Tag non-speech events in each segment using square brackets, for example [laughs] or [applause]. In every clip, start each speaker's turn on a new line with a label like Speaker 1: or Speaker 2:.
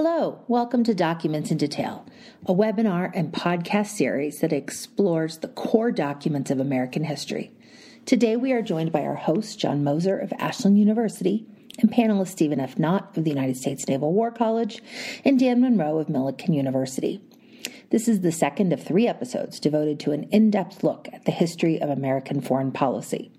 Speaker 1: Hello, welcome to Documents in Detail, a webinar and podcast series that explores the core documents of American history. Today we are joined by our host, John Moser of Ashland University, and panelist Stephen F. Knott of the United States Naval War College, and Dan Monroe of Millikin University. This is the second of three episodes devoted to an in depth look at the history of American foreign policy.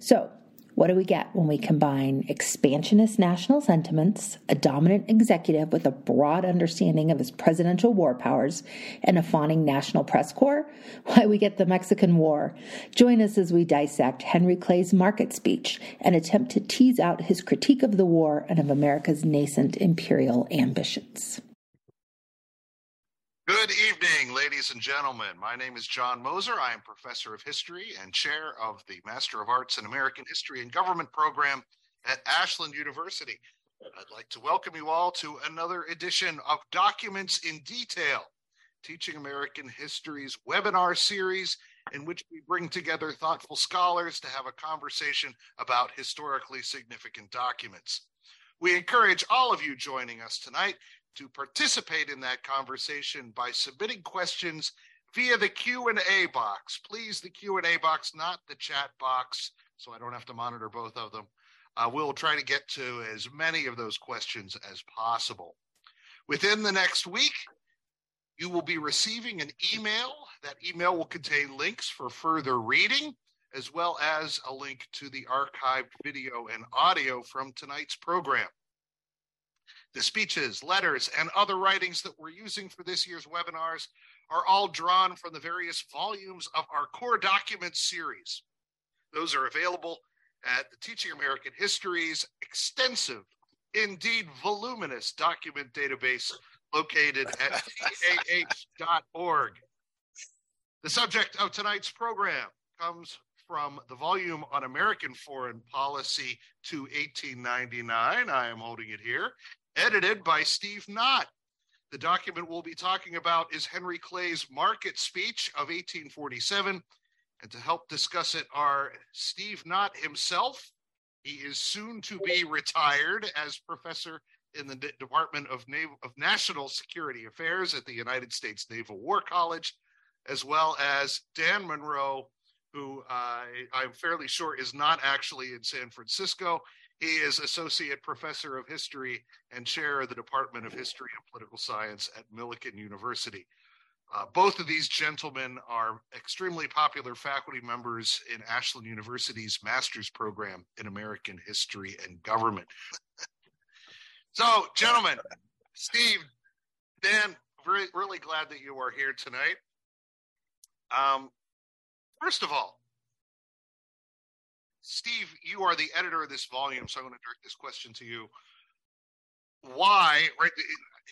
Speaker 1: So, what do we get when we combine expansionist national sentiments, a dominant executive with a broad understanding of his presidential war powers, and a fawning national press corps? Why, we get the Mexican War. Join us as we dissect Henry Clay's market speech and attempt to tease out his critique of the war and of America's nascent imperial ambitions.
Speaker 2: Good evening, ladies and gentlemen. My name is John Moser. I am professor of history and chair of the Master of Arts in American History and Government program at Ashland University. I'd like to welcome you all to another edition of Documents in Detail, Teaching American History's webinar series, in which we bring together thoughtful scholars to have a conversation about historically significant documents. We encourage all of you joining us tonight to participate in that conversation by submitting questions via the Q&A box. Please the Q&A box, not the chat box, so I don't have to monitor both of them. Uh, we'll try to get to as many of those questions as possible. Within the next week, you will be receiving an email. That email will contain links for further reading, as well as a link to the archived video and audio from tonight's program. The speeches, letters, and other writings that we're using for this year's webinars are all drawn from the various volumes of our core documents series. Those are available at the Teaching American History's extensive, indeed voluminous document database located at tah.org. The subject of tonight's program comes from the volume on American foreign policy to 1899. I am holding it here edited by Steve Knott. The document we'll be talking about is Henry Clay's market speech of 1847. And to help discuss it are Steve Knott himself. He is soon to be retired as professor in the Department of, of National Security Affairs at the United States Naval War College, as well as Dan Monroe, who uh, I'm fairly sure is not actually in San Francisco. He is Associate Professor of History and Chair of the Department of History and Political Science at Millikin University. Uh, both of these gentlemen are extremely popular faculty members in Ashland University's master's program in American History and Government. so, gentlemen, Steve, Dan, very, really glad that you are here tonight. Um, first of all, Steve, you are the editor of this volume, so I'm going to direct this question to you. Why, right?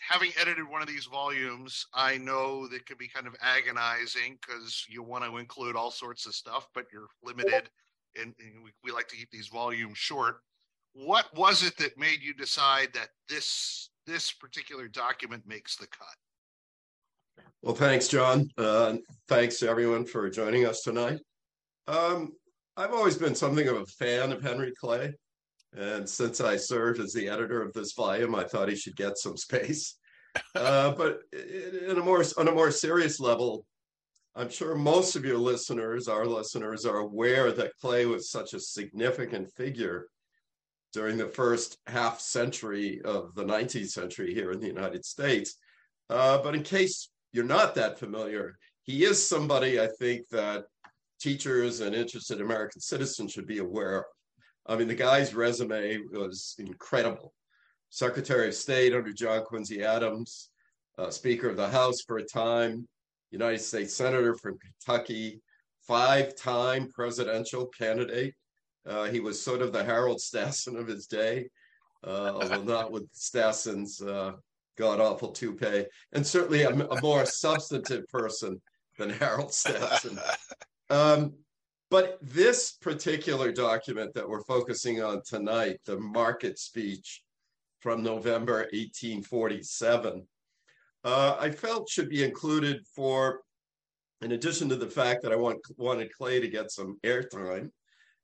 Speaker 2: Having edited one of these volumes, I know that can be kind of agonizing because you want to include all sorts of stuff, but you're limited, and, and we, we like to keep these volumes short. What was it that made you decide that this this particular document makes the cut?
Speaker 3: Well, thanks, John. Uh, thanks everyone for joining us tonight. Um, I've always been something of a fan of Henry Clay. And since I served as the editor of this volume, I thought he should get some space. Uh, [laughs] but in a more on a more serious level, I'm sure most of your listeners, our listeners, are aware that Clay was such a significant figure during the first half century of the 19th century here in the United States. Uh, but in case you're not that familiar, he is somebody I think that teachers and interested American citizens should be aware of. I mean, the guy's resume was incredible. Secretary of State under John Quincy Adams, uh, Speaker of the House for a time, United States Senator from Kentucky, five time presidential candidate. Uh, he was sort of the Harold Stassen of his day, uh, although not with Stassen's uh, god awful toupee, and certainly a, a more substantive person than Harold Stassen. [laughs] Um, but this particular document that we're focusing on tonight, the market speech from November 1847, uh, I felt should be included for, in addition to the fact that I want, wanted Clay to get some airtime,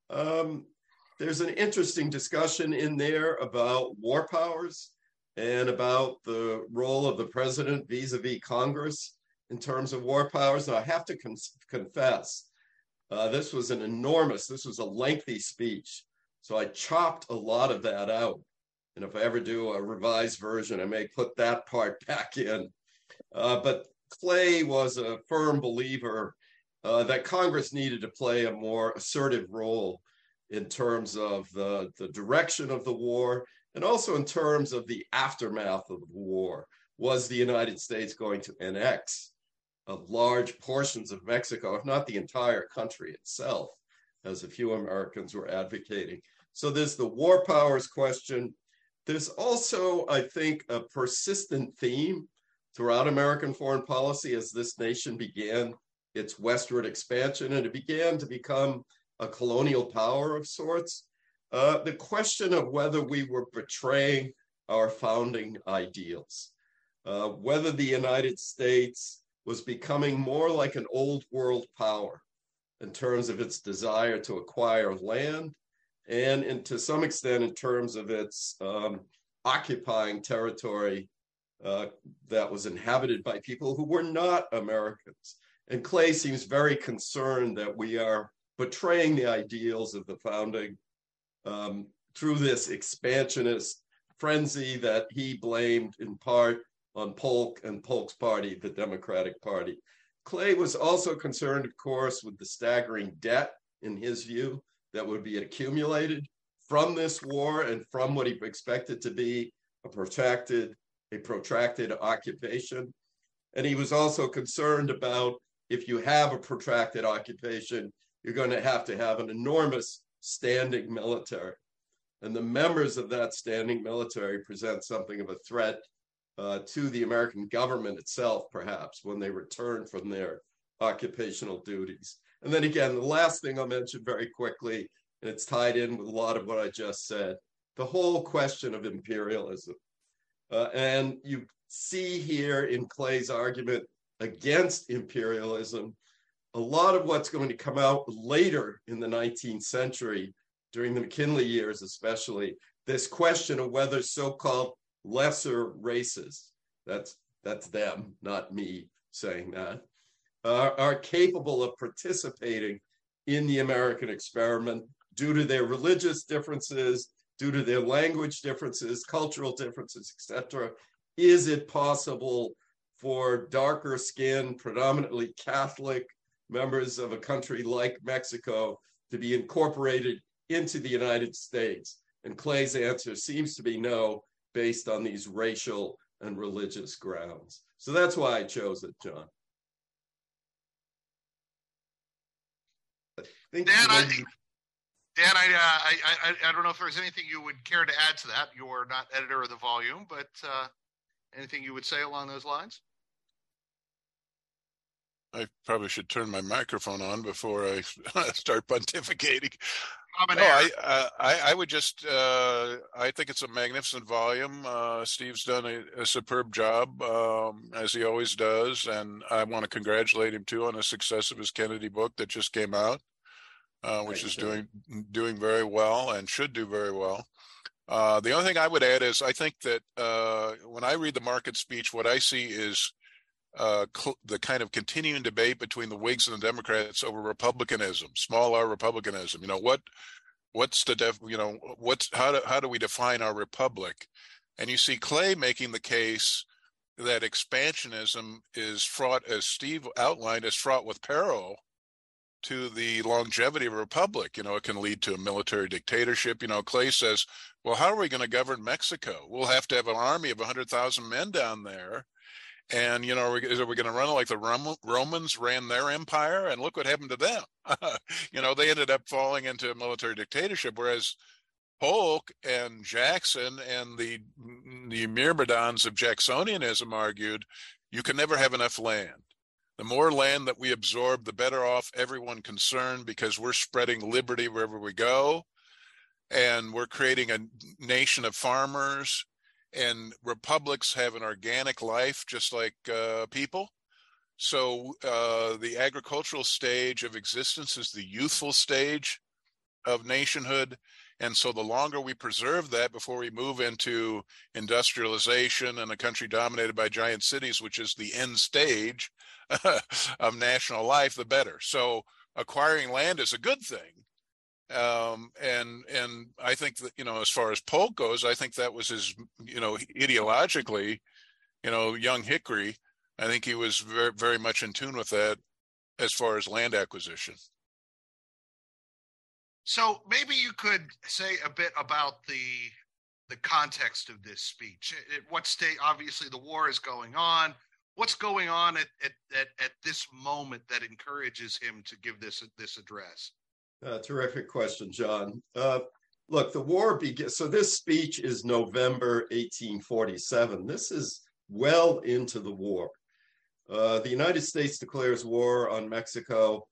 Speaker 3: um, there's an interesting discussion in there about war powers and about the role of the president vis-a-vis Congress in terms of war powers. Now, I have to con- confess, uh, this was an enormous, this was a lengthy speech. So I chopped a lot of that out. And if I ever do a revised version, I may put that part [laughs] back in. Uh, but Clay was a firm believer uh, that Congress needed to play a more assertive role in terms of the, the direction of the war and also in terms of the aftermath of the war. Was the United States going to annex of large portions of Mexico, if not the entire country itself, as a few Americans were advocating. So there's the war powers question. There's also, I think, a persistent theme throughout American foreign policy as this nation began its westward expansion and it began to become a colonial power of sorts. Uh, the question of whether we were betraying our founding ideals, uh, whether the United States was becoming more like an old world power in terms of its desire to acquire land and, and to some extent in terms of its um, occupying territory uh, that was inhabited by people who were not Americans. And Clay seems very concerned that we are betraying the ideals of the founding um, through this expansionist frenzy that he blamed in part on Polk and Polk's party, the Democratic Party. Clay was also concerned, of course, with the staggering debt, in his view, that would be accumulated from this war and from what he expected to be a protracted, a protracted occupation. And he was also concerned about if you have a protracted occupation, you're going to have to have an enormous standing military. And the members of that standing military present something of a threat uh, to the American government itself, perhaps, when they return from their occupational duties. And then again, the last thing I'll mention very quickly, and it's tied in with a lot of what I just said the whole question of imperialism. Uh, and you see here in Clay's argument against imperialism a lot of what's going to come out later in the 19th century, during the McKinley years especially, this question of whether so-called lesser races, that's that's them, not me saying that, are capable of participating in the American experiment due to their religious differences, due to their language differences, cultural differences, etc. Is it possible for darker skinned, predominantly Catholic members of a country like Mexico to be incorporated into the United States? And Clay's answer seems to be no, based on these racial and religious grounds. So that's why I chose it, John.
Speaker 2: Dan, I, Dan, I, uh, I, I, I, don't know if there's anything you would care to add to that. You're not editor of the volume, but uh, anything you would say along those lines?
Speaker 4: I probably should turn my microphone on before I [laughs] start pontificating no, I, uh, I, I would just uh, I think it's a magnificent volume. Uh, Steve's done a, a superb job um, as he always does, and I want to congratulate him too on the success of his Kennedy book that just came out, uh, which Thank is you. doing doing very well and should do very well. Uh, the only thing I would add is I think that uh, when I read the market speech, what I see is uh, cl- the kind of continuing debate between the Whigs and the Democrats over republicanism, small r republicanism. You know what? What's the def? You know what's how do how do we define our republic? And you see Clay making the case that expansionism is fraught, as Steve outlined, is fraught with peril to the longevity of a republic. You know, it can lead to a military dictatorship. You know, Clay says, well, how are we going to govern Mexico? We'll have to have an army of 100,000 men down there and you know, are we, we going to run like the Romans ran their empire? And look what happened to them. [laughs] you know, they ended up falling into a military dictatorship, whereas Polk and Jackson and the the myrmidons of Jacksonianism argued you can never have enough land. The more land that we absorb, the better off everyone concerned because we're spreading liberty wherever we go. And we're creating a nation of farmers and republics have an organic life just like uh, people. So uh, the agricultural stage of existence is the youthful stage of nationhood, And so the longer we preserve that before we move into industrialization and a country dominated by giant cities, which is the end stage [laughs] of national life, the better. So acquiring land is a good thing. Um, and and I think that you know, as far as Polk goes, I think that was his you know ideologically, you know, young Hickory. I think he was very very much in tune with that as far as land acquisition.
Speaker 2: So maybe you could say a bit about the the context of this speech. At what state? Obviously, the war is going on. What's going on at at, at, at this moment that encourages him to give this this address?
Speaker 3: Uh, terrific question, John. Uh, look, the war begins. So this speech is November 1847. This is well into the war. Uh, the United States declares war on Mexico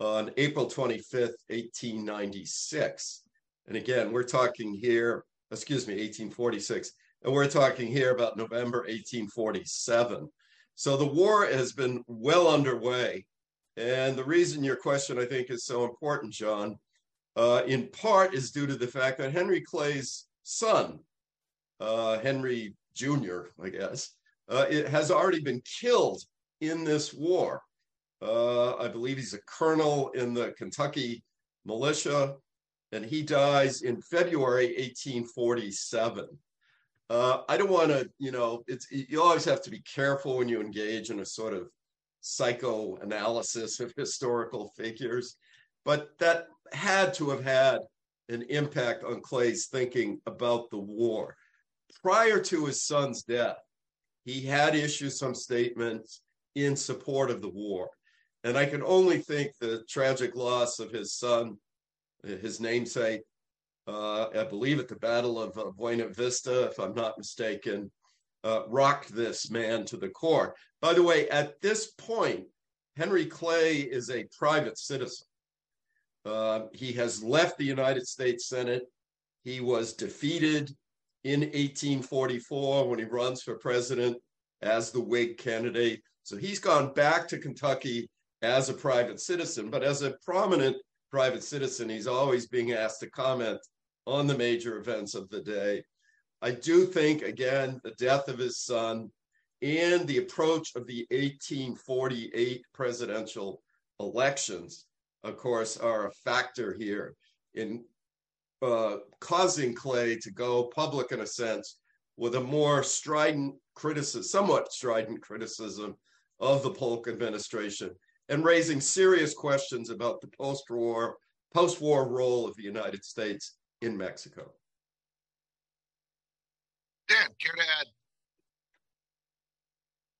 Speaker 3: on April 25th, 1896. And again, we're talking here, excuse me, 1846, and we're talking here about November 1847. So the war has been well underway. And the reason your question, I think, is so important, John, uh, in part is due to the fact that Henry Clay's son, uh, Henry Jr., I guess, uh, it has already been killed in this war. Uh, I believe he's a colonel in the Kentucky militia, and he dies in February 1847. Uh, I don't want to, you know, it's you always have to be careful when you engage in a sort of psychoanalysis of historical figures, but that had to have had an impact on Clay's thinking about the war. Prior to his son's death, he had issued some statements in support of the war. And I can only think the tragic loss of his son, his namesake, uh, I believe at the Battle of uh, Buena Vista, if I'm not mistaken, uh, rocked this man to the core. By the way, at this point, Henry Clay is a private citizen. Uh, he has left the United States Senate. He was defeated in 1844 when he runs for president as the Whig candidate. So he's gone back to Kentucky as a private citizen, but as a prominent private citizen, he's always being asked to comment on the major events of the day. I do think, again, the death of his son and the approach of the 1848 presidential elections, of course, are a factor here in uh, causing Clay to go public in a sense with a more strident criticism, somewhat strident criticism of the Polk administration and raising serious questions about the post-war post-war role of the United States in Mexico.
Speaker 2: Dan, care to add?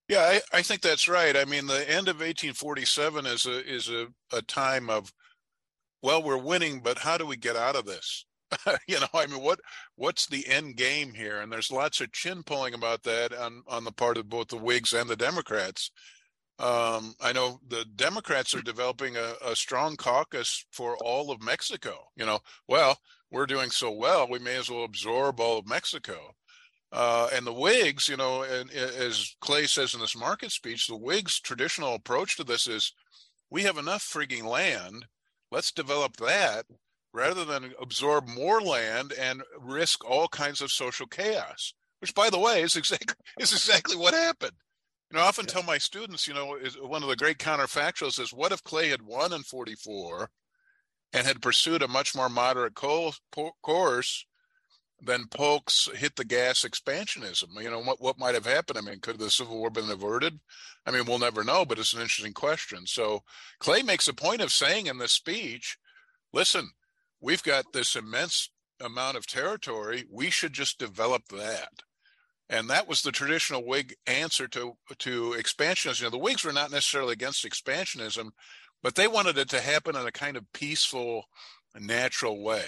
Speaker 4: Yeah, I, I think that's right. I mean, the end of 1847 is a is a, a time of, well, we're winning, but how do we get out of this? [laughs] you know, I mean, what what's the end game here? And there's lots of chin pulling about that on on the part of both the Whigs and the Democrats. Um, I know the Democrats are developing a, a, strong caucus for all of Mexico. You know, well, we're doing so well, we may as well absorb all of Mexico. Uh, and the Whigs, you know, and, as Clay says in this market speech, the Whigs' traditional approach to this is we have enough frigging land. Let's develop that rather than absorb more land and risk all kinds of social chaos, which, by the way, is exactly, [laughs] is exactly what happened. You know, I often yeah. tell my students, you know, is one of the great counterfactuals is what if Clay had won in 44 and had pursued a much more moderate course than Polk's hit the gas expansionism? You know, what, what might have happened? I mean, could the Civil War been averted? I mean, we'll never know, but it's an interesting question. So Clay makes a point of saying in this speech, listen, we've got this immense amount of territory. We should just develop that and that was the traditional Whig answer to to expansionism. You know, the Whigs were not necessarily against expansionism, but they wanted it to happen in a kind of peaceful, natural way.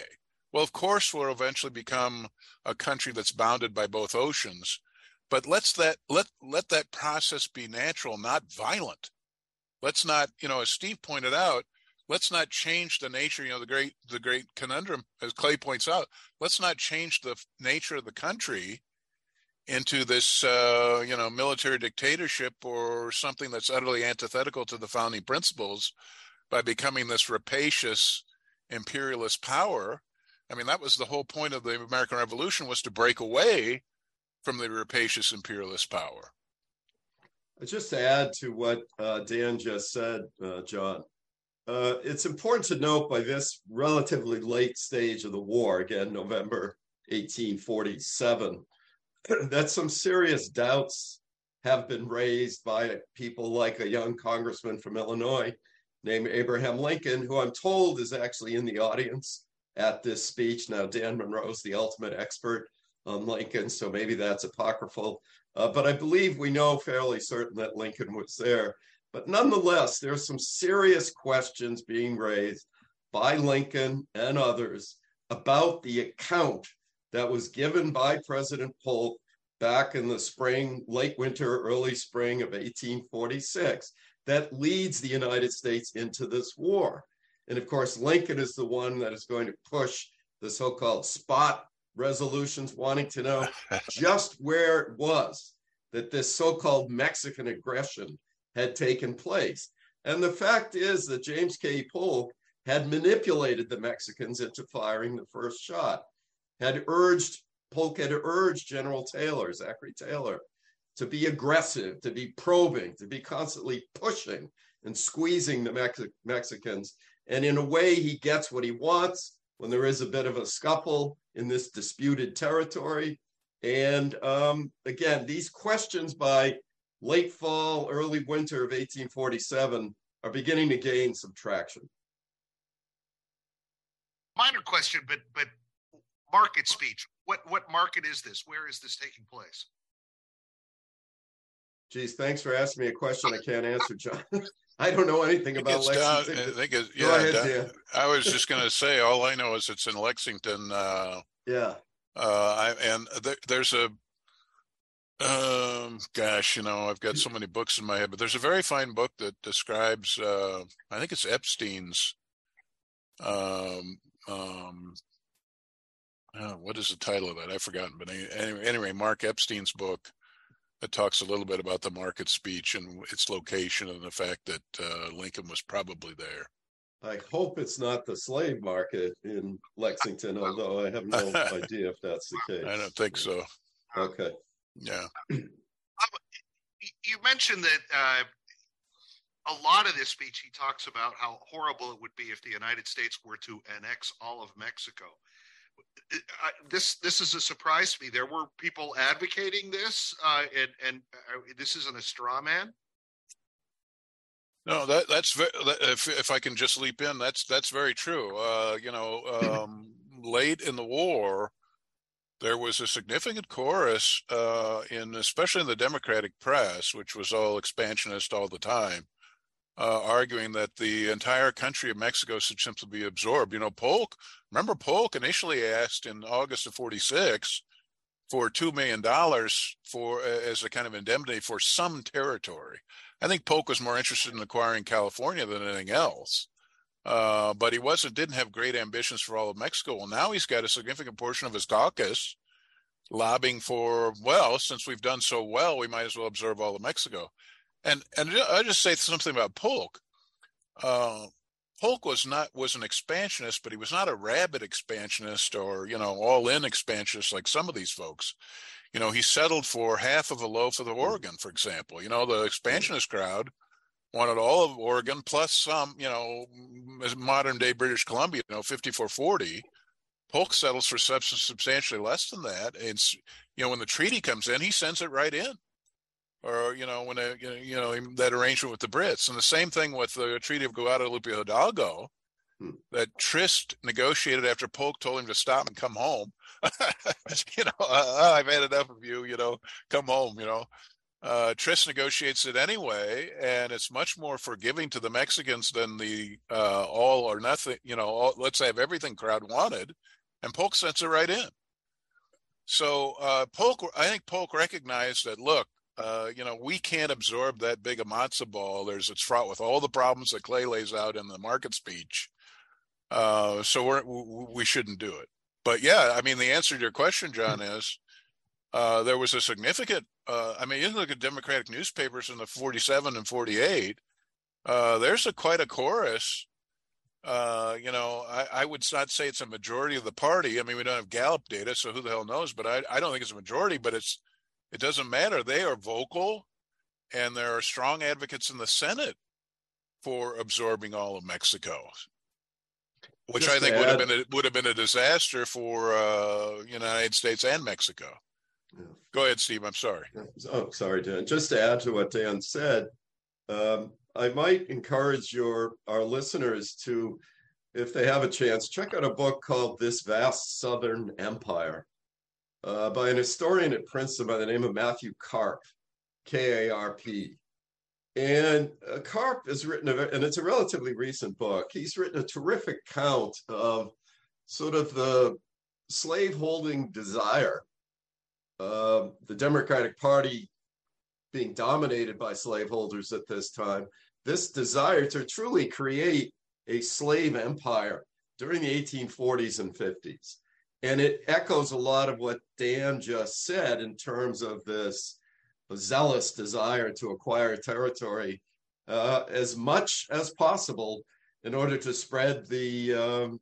Speaker 4: Well, of course, we'll eventually become a country that's bounded by both oceans, but let's that let let that process be natural, not violent. Let's not, you know, as Steve pointed out, let's not change the nature. You know, the great the great conundrum, as Clay points out, let's not change the nature of the country into this uh, you know military dictatorship or something that's utterly antithetical to the founding principles by becoming this rapacious imperialist power I mean, that was the whole point of the American Revolution was to break away from the rapacious imperialist power.
Speaker 3: Just to add to what uh, Dan just said, uh, John, uh, it's important to note by this relatively late stage of the war, again, November 1847, [clears throat] that some serious doubts have been raised by people like a young congressman from Illinois named Abraham Lincoln, who I'm told is actually in the audience at this speech. Now, Dan Monroe is the ultimate expert on Lincoln, so maybe that's apocryphal. Uh, but I believe we know fairly certain that Lincoln was there. But nonetheless, there's some serious questions being raised by Lincoln and others about the account that was given by President Polk back in the spring, late winter, early spring of 1846 that leads the United States into this war. And of course, Lincoln is the one that is going to push the so called spot resolutions, wanting to know [laughs] just where it was that this so called Mexican aggression had taken place. And the fact is that James K. Polk had manipulated the Mexicans into firing the first shot, had urged, Polk had urged General Taylor, Zachary Taylor, to be aggressive, to be probing, to be constantly pushing and squeezing the Mex- Mexicans. And in a way, he gets what he wants when there is a bit of a scuffle in this disputed territory. And um, again, these questions by late fall, early winter of 1847 are beginning to gain some traction.
Speaker 2: Minor question, but but market speech. What what market is this? Where is this taking place?
Speaker 3: Geez, thanks for asking me a question I can't answer, John. [laughs] I don't know anything about Lexington.
Speaker 4: Down, I think it's, yeah, ahead, down, I was just going to say, all I know is it's in Lexington. Uh,
Speaker 3: yeah.
Speaker 4: Uh, I, and there, there's a, um, gosh, you know, I've got so many books in my head, but there's a very fine book that describes, uh, I think it's Epstein's, um, um, uh, what is the title of that? I've forgotten, but anyway, anyway, Mark Epstein's book that talks a little bit about the market speech and its location and the fact that uh, Lincoln was probably there.
Speaker 3: I hope it's not the slave market in Lexington, although I have [laughs] no idea if that's the case.
Speaker 4: I don't think so.
Speaker 3: Okay.
Speaker 4: Yeah. [clears throat]
Speaker 2: You mentioned that uh, a lot of this speech, he talks about how horrible it would be if the United States were to annex all of Mexico this this is a surprise to me. There were people advocating this, uh, and and uh, this isn't a straw man.
Speaker 4: No, that that's very, if if I can just leap in, that's that's very true. Uh, you know, um, late in the war, there was a significant chorus uh, in, especially in the Democratic press, which was all expansionist all the time, uh, arguing that the entire country of Mexico should simply be absorbed. You know, Polk, remember Polk initially asked in August of 46 for $2 million for as a kind of indemnity for some territory. I think Polk was more interested in acquiring California than anything else. Uh, but he wasn't didn't have great ambitions for all of Mexico. Well, now he's got a significant portion of his caucus lobbying for well, since we've done so well, we might as well absorb all of Mexico. And and I just say something about Polk. Uh, Polk was not was an expansionist, but he was not a rabid expansionist or you know all in expansionist like some of these folks. You know, he settled for half of a loaf of the Oregon, for example. You know, the expansionist crowd wanted all of Oregon plus some, you know, modern day British Columbia, you know, 5440. Polk settles for substantially less than that. And, you know, when the treaty comes in, he sends it right in or you know when a, you know that arrangement with the Brits, and the same thing with the Treaty of Guadalupe Hidalgo hmm. that Trist negotiated after Polk told him to stop and come home. [laughs] you know, uh, I've had enough of you. You know, come home. You know, uh, Trist negotiates it anyway, and it's much more forgiving to the Mexicans than the uh, all or nothing. You know, all, let's have everything crowd wanted, and Polk sends it right in. So uh, Polk, I think Polk recognized that. Look, uh, you know, we can't absorb that big a matzo ball. There's it's fraught with all the problems that Clay lays out in the market speech. Uh, so we're, we shouldn't do it. But yeah, I mean, the answer to your question, John, [laughs] is uh, there was a significant. Uh, I mean, you look at Democratic newspapers in the 47 and 48. Uh, there's a quite a chorus Uh, you know, I, I, would not say it's a majority of the party. I mean, we don't have Gallup data, so who the hell knows? But I, I don't think it's a majority. But it's it doesn't matter. They are vocal, and there are strong advocates in the Senate for absorbing all of Mexico, which Just I think would have been a, would have been a disaster for uh, United States and Mexico. Yeah. Go ahead, Steve. I'm sorry.
Speaker 3: Oh, sorry, Dan. Just to add to what Dan said, um, I might encourage your our listeners to, if they have a chance, check out a book called "This Vast Southern Empire" uh, by an historian at Princeton by the name of Matthew Karp, K A R P. And uh, Karp has written, a, and it's a relatively recent book. He's written a terrific count of sort of the slaveholding desire uh, the Democratic Party being dominated by slaveholders at this time, this desire to truly create a slave empire during the 1840s and 50s. And it echoes a lot of what Dan just said in terms of this zealous desire to acquire territory uh, as much as possible in order to spread the, um,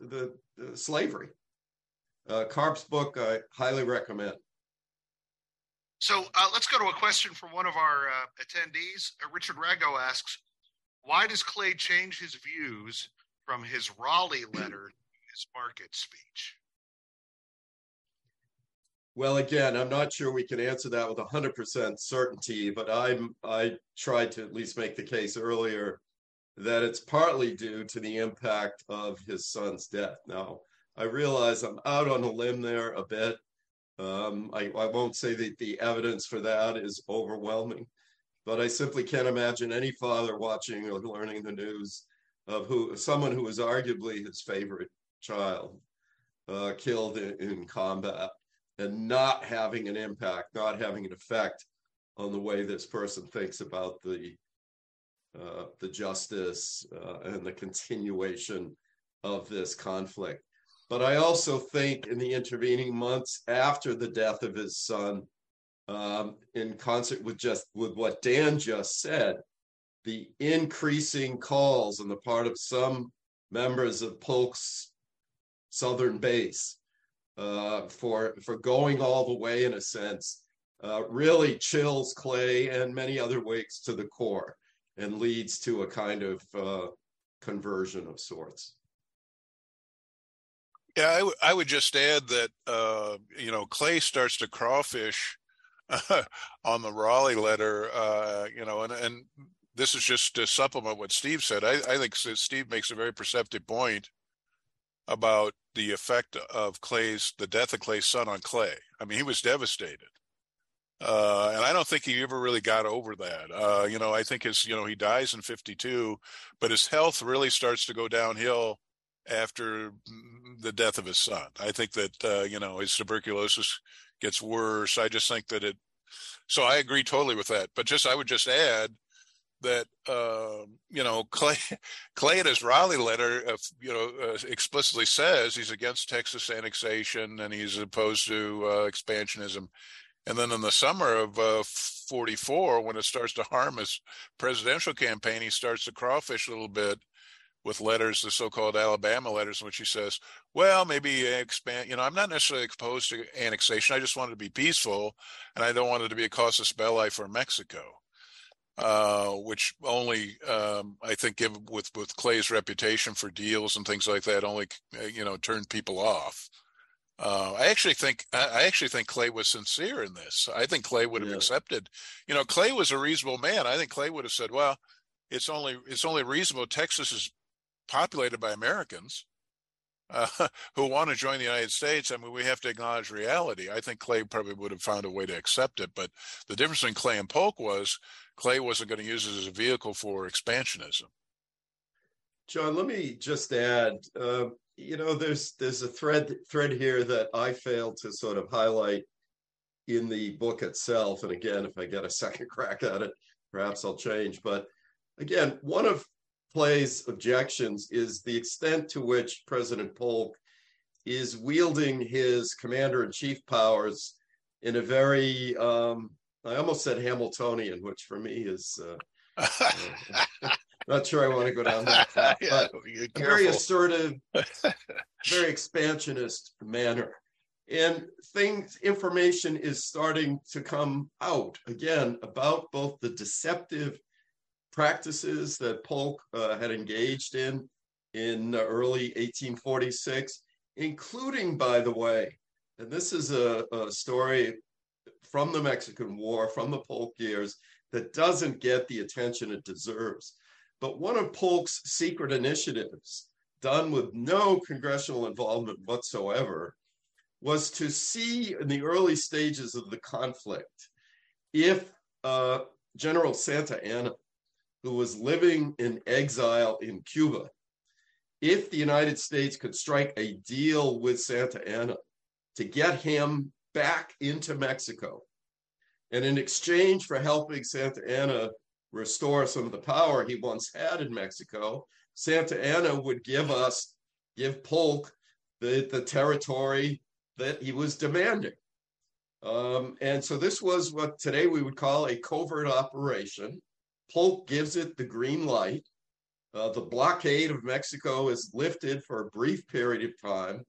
Speaker 3: the, slavery. Uh, Karp's book I highly recommend.
Speaker 2: So uh, let's go to a question from one of our uh, attendees. Uh, Richard Rago asks, why does Clay change his views from his Raleigh letter to his market speech?
Speaker 3: Well, again, I'm not sure we can answer that with 100% certainty, but I'm I tried to at least make the case earlier that it's partly due to the impact of his son's death. Now, I realize I'm out on a limb there a bit, um, I, I won't say that the evidence for that is overwhelming, but I simply can't imagine any father watching or learning the news of who someone who was arguably his favorite child uh, killed in, in combat and not having an impact, not having an effect on the way this person thinks about the uh, the justice uh, and the continuation of this conflict. But I also think in the intervening months after the death of his son, um, in concert with just with what Dan just said, the increasing calls on the part of some members of Polk's southern base uh, for for going all the way in a sense uh, really chills Clay and many other Whigs to the core and leads to a kind of uh, conversion of sorts.
Speaker 4: Yeah, I, w- I would just add that uh, you know Clay starts to crawfish [laughs] on the Raleigh letter, uh, you know, and and this is just to supplement what Steve said. I, I think Steve makes a very perceptive point about the effect of Clay's the death of Clay's son on Clay. I mean, he was devastated. Uh, and I don't think he ever really got over that. Uh, you know, I think his, you know, he dies in 52, but his health really starts to go downhill after the death of his son. I think that uh, you know his tuberculosis gets worse. I just think that it. So I agree totally with that. But just I would just add that uh, you know [laughs] Clay Clay in his Raleigh letter, uh, you know, uh, explicitly says he's against Texas annexation and he's opposed to uh, expansionism. And then in the summer of uh, 44, when it starts to harm his presidential campaign, he starts to crawfish a little bit with letters, the so-called Alabama letters, in which he says, "Well, maybe expand. You know, I'm not necessarily opposed to annexation. I just want it to be peaceful, and I don't want it to be a casus belli for Mexico." Uh, which only um, I think, give with with Clay's reputation for deals and things like that, only uh, you know turned people off. Uh, I actually think I actually think Clay was sincere in this. I think Clay would have yeah. accepted. You know, Clay was a reasonable man. I think Clay would have said, "Well, it's only it's only reasonable. Texas is populated by Americans uh, [laughs] who want to join the United States. I mean, we have to acknowledge reality. I think Clay probably would have found a way to accept it. But the difference between Clay and Polk was Clay wasn't going to use it as a vehicle for expansionism.
Speaker 3: John, let me just add. Uh, you know, there's there's a thread thread here that I failed to sort of highlight in the book itself. And again, if I get a [laughs] second crack at it, perhaps I'll change. But again, one of Clay's objections is the extent to which President Polk is wielding his commander in chief powers in a very, um, I almost said Hamiltonian, which for me is uh, [laughs] uh, Not sure I want to go down that [laughs] path, yeah, but very assertive, [laughs] very expansionist manner. And things, information is starting to come out again about both the deceptive practices that Polk uh, had engaged in in early 1846, including, by the way, and this is a, a story from the Mexican War, from the Polk years, that doesn't get the attention it deserves. But one of Polk's secret initiatives, done with no congressional involvement whatsoever, was to see in the early stages of the conflict if uh, General Santa Anna, who was living in exile in Cuba, if the United States could strike a deal with Santa Anna to get him back into Mexico. And in exchange for helping Santa Anna restore some of the power he once had in Mexico, Santa Anna would give us, give Polk the, the territory that he was demanding. Um, and so this was what today we would call a covert operation. Polk gives it the green light. Uh, the blockade of Mexico is lifted for a brief period of time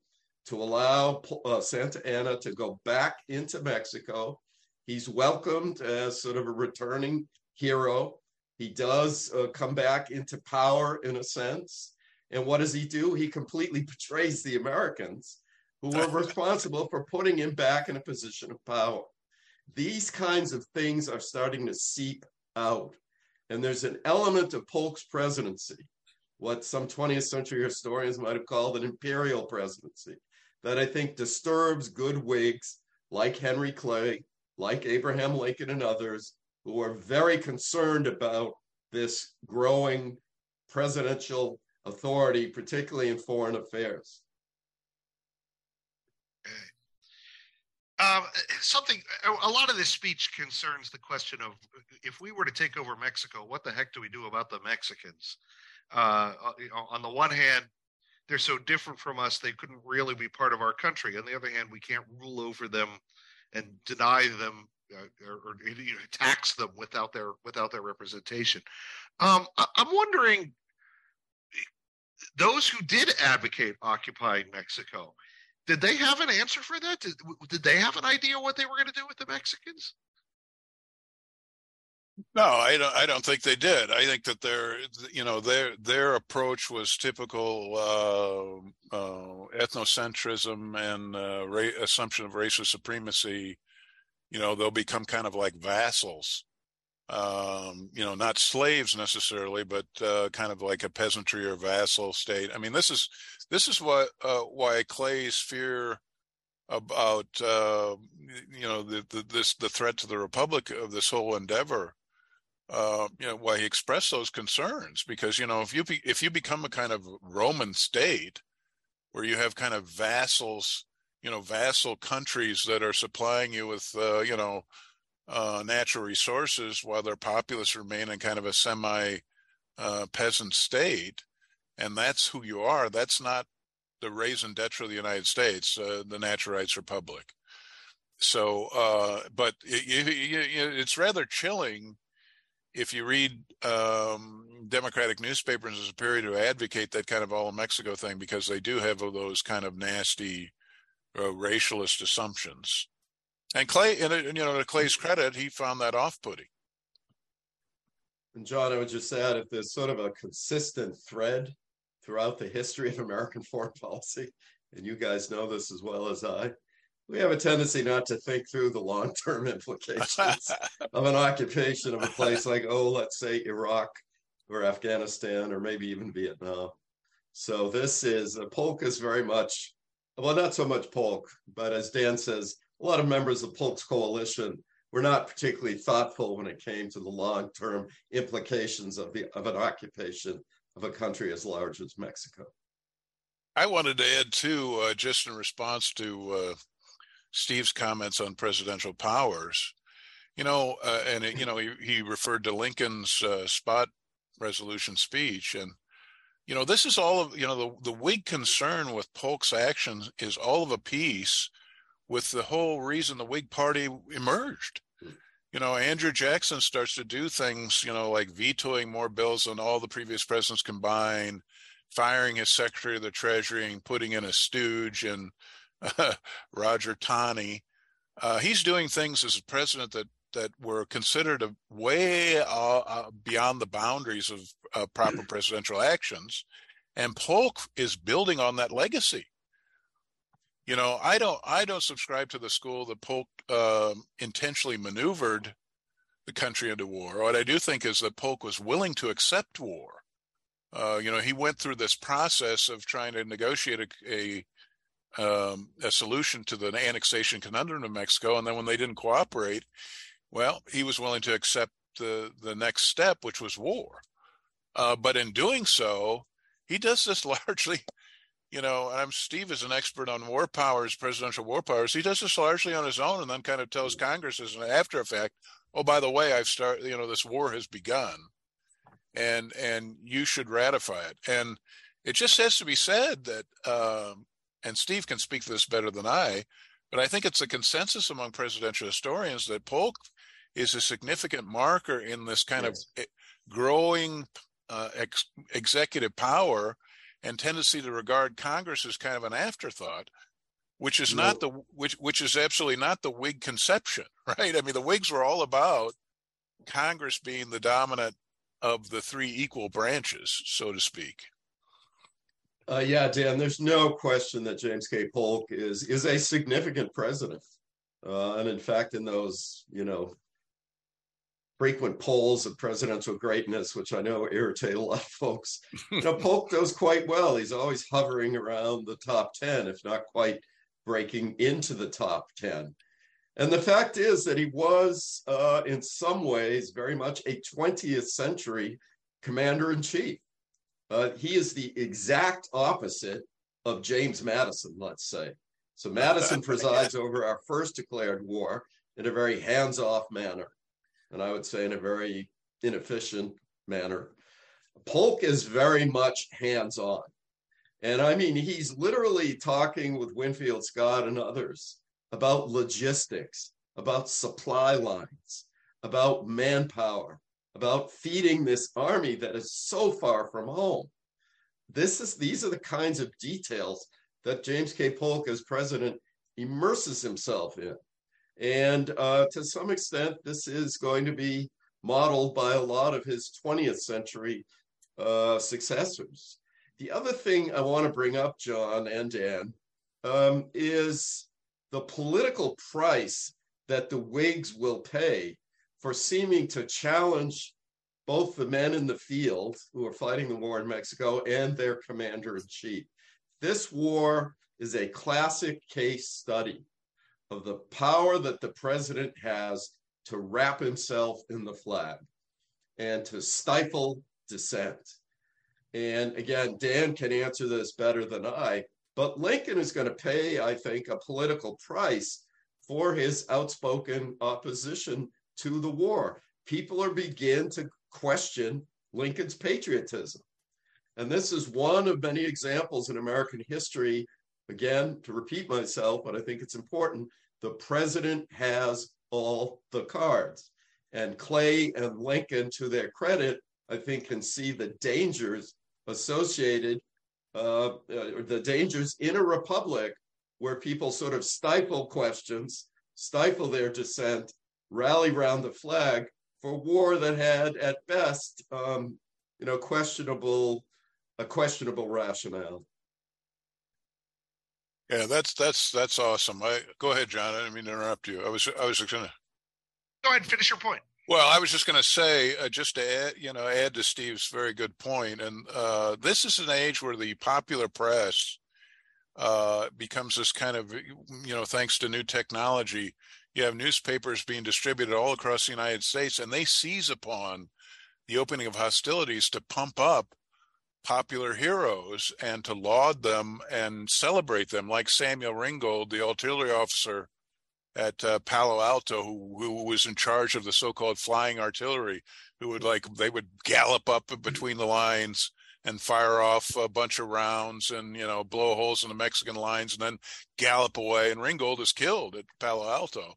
Speaker 3: to allow uh, Santa Anna to go back into Mexico. He's welcomed as sort of a returning hero. He does uh, come back into power in a sense. And what does he do? He completely [laughs] betrays the Americans who were [laughs] responsible for putting him back in a position of power. These kinds of things are starting to seep out. And there's an element of Polk's presidency, what some 20th century historians might have called an imperial presidency, that I think disturbs good Whigs like Henry Clay, like Abraham Lincoln, and others who are very concerned about this growing presidential authority, particularly in foreign affairs.
Speaker 2: Um, something, a lot of this speech concerns the question of if we were to take over Mexico, what the heck do we do about the Mexicans? Uh, uh on the one hand, they're so different from us, they couldn't really be part of our country. On the other hand, we can't rule over them and deny them uh, or, or you know, tax them without their without their representation. Um, I, I'm wondering, those who did advocate occupying Mexico, did they have an answer for that? Did, did they have an idea what they were going to do with the Mexicans?
Speaker 4: No, I don't. I don't think they did. I think that their, you know, their their approach was typical uh, uh, ethnocentrism and uh, ra- assumption of racial supremacy. You know, they'll become kind of like vassals um, you know, not slaves necessarily, but uh, kind of like a peasantry or vassal state. I mean, this is this is what uh, why Clay's fear about uh, you know the, the, this the threat to the republic of this whole endeavor. Uh, you know why he expressed those concerns because you know if you be, if you become a kind of Roman state where you have kind of vassals, you know, vassal countries that are supplying you with uh, you know uh, natural resources while their populace remain in kind of a semi uh, peasant state. And that's who you are. That's not the raison d'etre of the United States, uh, the Natural Rights Republic. So, uh, but it, it, it's rather chilling if you read um, Democratic newspapers as a period to advocate that kind of all Mexico thing because they do have those kind of nasty uh, racialist assumptions. And Clay, and you know, to Clay's credit, he found that off-putting.
Speaker 3: And John, I would just add, if there's sort of a consistent thread throughout the history of American [laughs] foreign policy, and you guys know this as well as I, we have a tendency not to think through the long-term [laughs] implications [laughs] of an occupation of a place like, oh, let's say Iraq or Afghanistan or maybe even Vietnam. So this is a Polk is very much, well, not so much Polk, but as Dan says, a lot of members of Polk's coalition were not particularly thoughtful when it came to the long-term implications of the of an occupation of a country as large as Mexico.
Speaker 4: I wanted to add too, uh, just in response to uh, Steve's comments on presidential powers. You know, uh, and it, you know, he, he referred to Lincoln's uh, spot resolution speech, and you know, this is all of you know the the Whig concern with Polk's actions is all of a piece with the whole reason the Whig Party emerged. you know, Andrew Jackson starts to do things, you know, like vetoing more bills than all the previous presidents combined, firing his Secretary of the Treasury and putting in a stooge and [laughs] uh, Roger Taney. Uh, he's doing things as a president that that were considered a way uh, uh beyond the boundaries of proper presidential actions, and Polk is building on that legacy. You know, I don't I don't subscribe to the school that Polk um, intentionally maneuvered the country into war. What I do think is that Polk was willing to accept war. Uh, you know, he went through this process of trying to negotiate a a, um, a solution to the annexation conundrum of Mexico, and then when they didn't cooperate, well, he was willing to accept the the next step, which was war. Uh, but in doing so, he does this [laughs] largely you know, and I'm Steve is an expert on war powers, presidential war powers. He does this largely on his own, and then kind of tells Congress as an after effect, "Oh, by the way, I've started. You know, this war has begun, and and you should ratify it." And it just has to be said that, um, and Steve can speak to this better than I, but I think it's a consensus among presidential historians that Polk is a significant marker in this kind yes. of growing uh, ex- executive power and tendency to regard Congress as kind of an afterthought, which is no. not the which which is absolutely not the Whig conception, [laughs] right? I mean, the Whigs were all about Congress being the dominant of the three equal branches, so to speak.
Speaker 3: Uh, yeah, Dan. There's no question that James K. Polk is is a significant president, uh, and in fact, in those you know frequent polls of presidential greatness, which I know irritate a lot of folks. you know, [laughs] Polk does quite well. He's always hovering around the top 10, if not quite breaking into the top 10. And the fact is that he was, uh, in some ways, very much a 20th century commander in chief. Uh, he is the exact opposite of James Madison, let's say. So Madison [laughs] presides over our first declared war in a very hands off manner and I would say in a very inefficient manner. Polk is very much hands on. And I mean, he's literally talking with Winfield Scott and others about logistics, about supply lines, about manpower, about feeding this army that is so far from home. This is these are the kinds of details that James K. Polk as president immerses himself in. And uh, to some extent, this is going to be modeled by a lot of his 20th century uh, successors. The other thing I want to bring up, John and Dan, um, is the political price that the Whigs will pay for seeming to challenge both the men in the field who are fighting the war in Mexico and their commander in chief. This war is a classic case study of the power that the president has to wrap himself in the flag and to stifle dissent. And again, Dan can answer this better than I, but Lincoln is going to pay, I think, a political price for his outspoken opposition to the war. People are begin to question Lincoln's patriotism. And this is one of many examples in American history, again, to repeat myself, but I think it's important, the president has all the cards. And Clay and Lincoln, to their credit, I think can see the dangers associated, uh, uh, the dangers in a republic where people sort of stifle questions, stifle their dissent, rally around the flag for war that had at best, um, you know, questionable, a questionable rationale.
Speaker 4: Yeah, that's that's that's awesome. I go ahead, John. I didn't mean to interrupt you. I was I was going to
Speaker 2: go ahead and finish your point.
Speaker 4: Well, I was just going to say, uh, just to add, you know, add to Steve's very good point, and uh, this is an age where the popular press uh, becomes this kind of, you know, thanks to new technology, you have newspapers being distributed all across the United States, and they seize upon the opening of hostilities to pump up popular heroes and to laud them and celebrate them, like Samuel Ringgold, the artillery officer at uh, Palo Alto, who, who was in charge of the so-called flying artillery, who would like they would gallop up between the lines and fire off a bunch of rounds and you know blow holes in the Mexican lines and then gallop away. And Ringgold is killed at Palo Alto.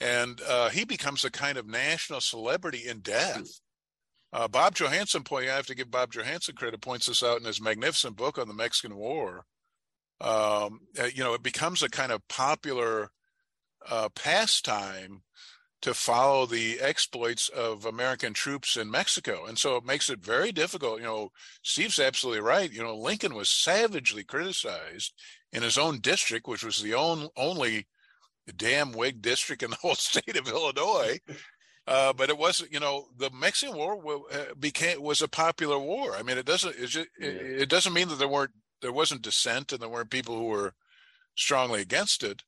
Speaker 4: and uh, he becomes a kind of national celebrity in death. Uh, Bob Johannsen point I have to give Bob Johannsen credit points this out in his magnificent book on the Mexican War. Um, uh, you know, it becomes a kind of popular uh, pastime to follow the exploits of American troops in Mexico. And so it makes it very difficult. You know, Steve's absolutely right. You know, Lincoln was savagely criticized in his own district, which was the own, only damn Whig district in the whole [laughs] state of Illinois. Uh, but it wasn't, you know, the Mexican War uh, became was a popular war. I mean, it doesn't it, just, yeah. it, it doesn't mean that there weren't there wasn't dissent and there weren't people who were strongly against it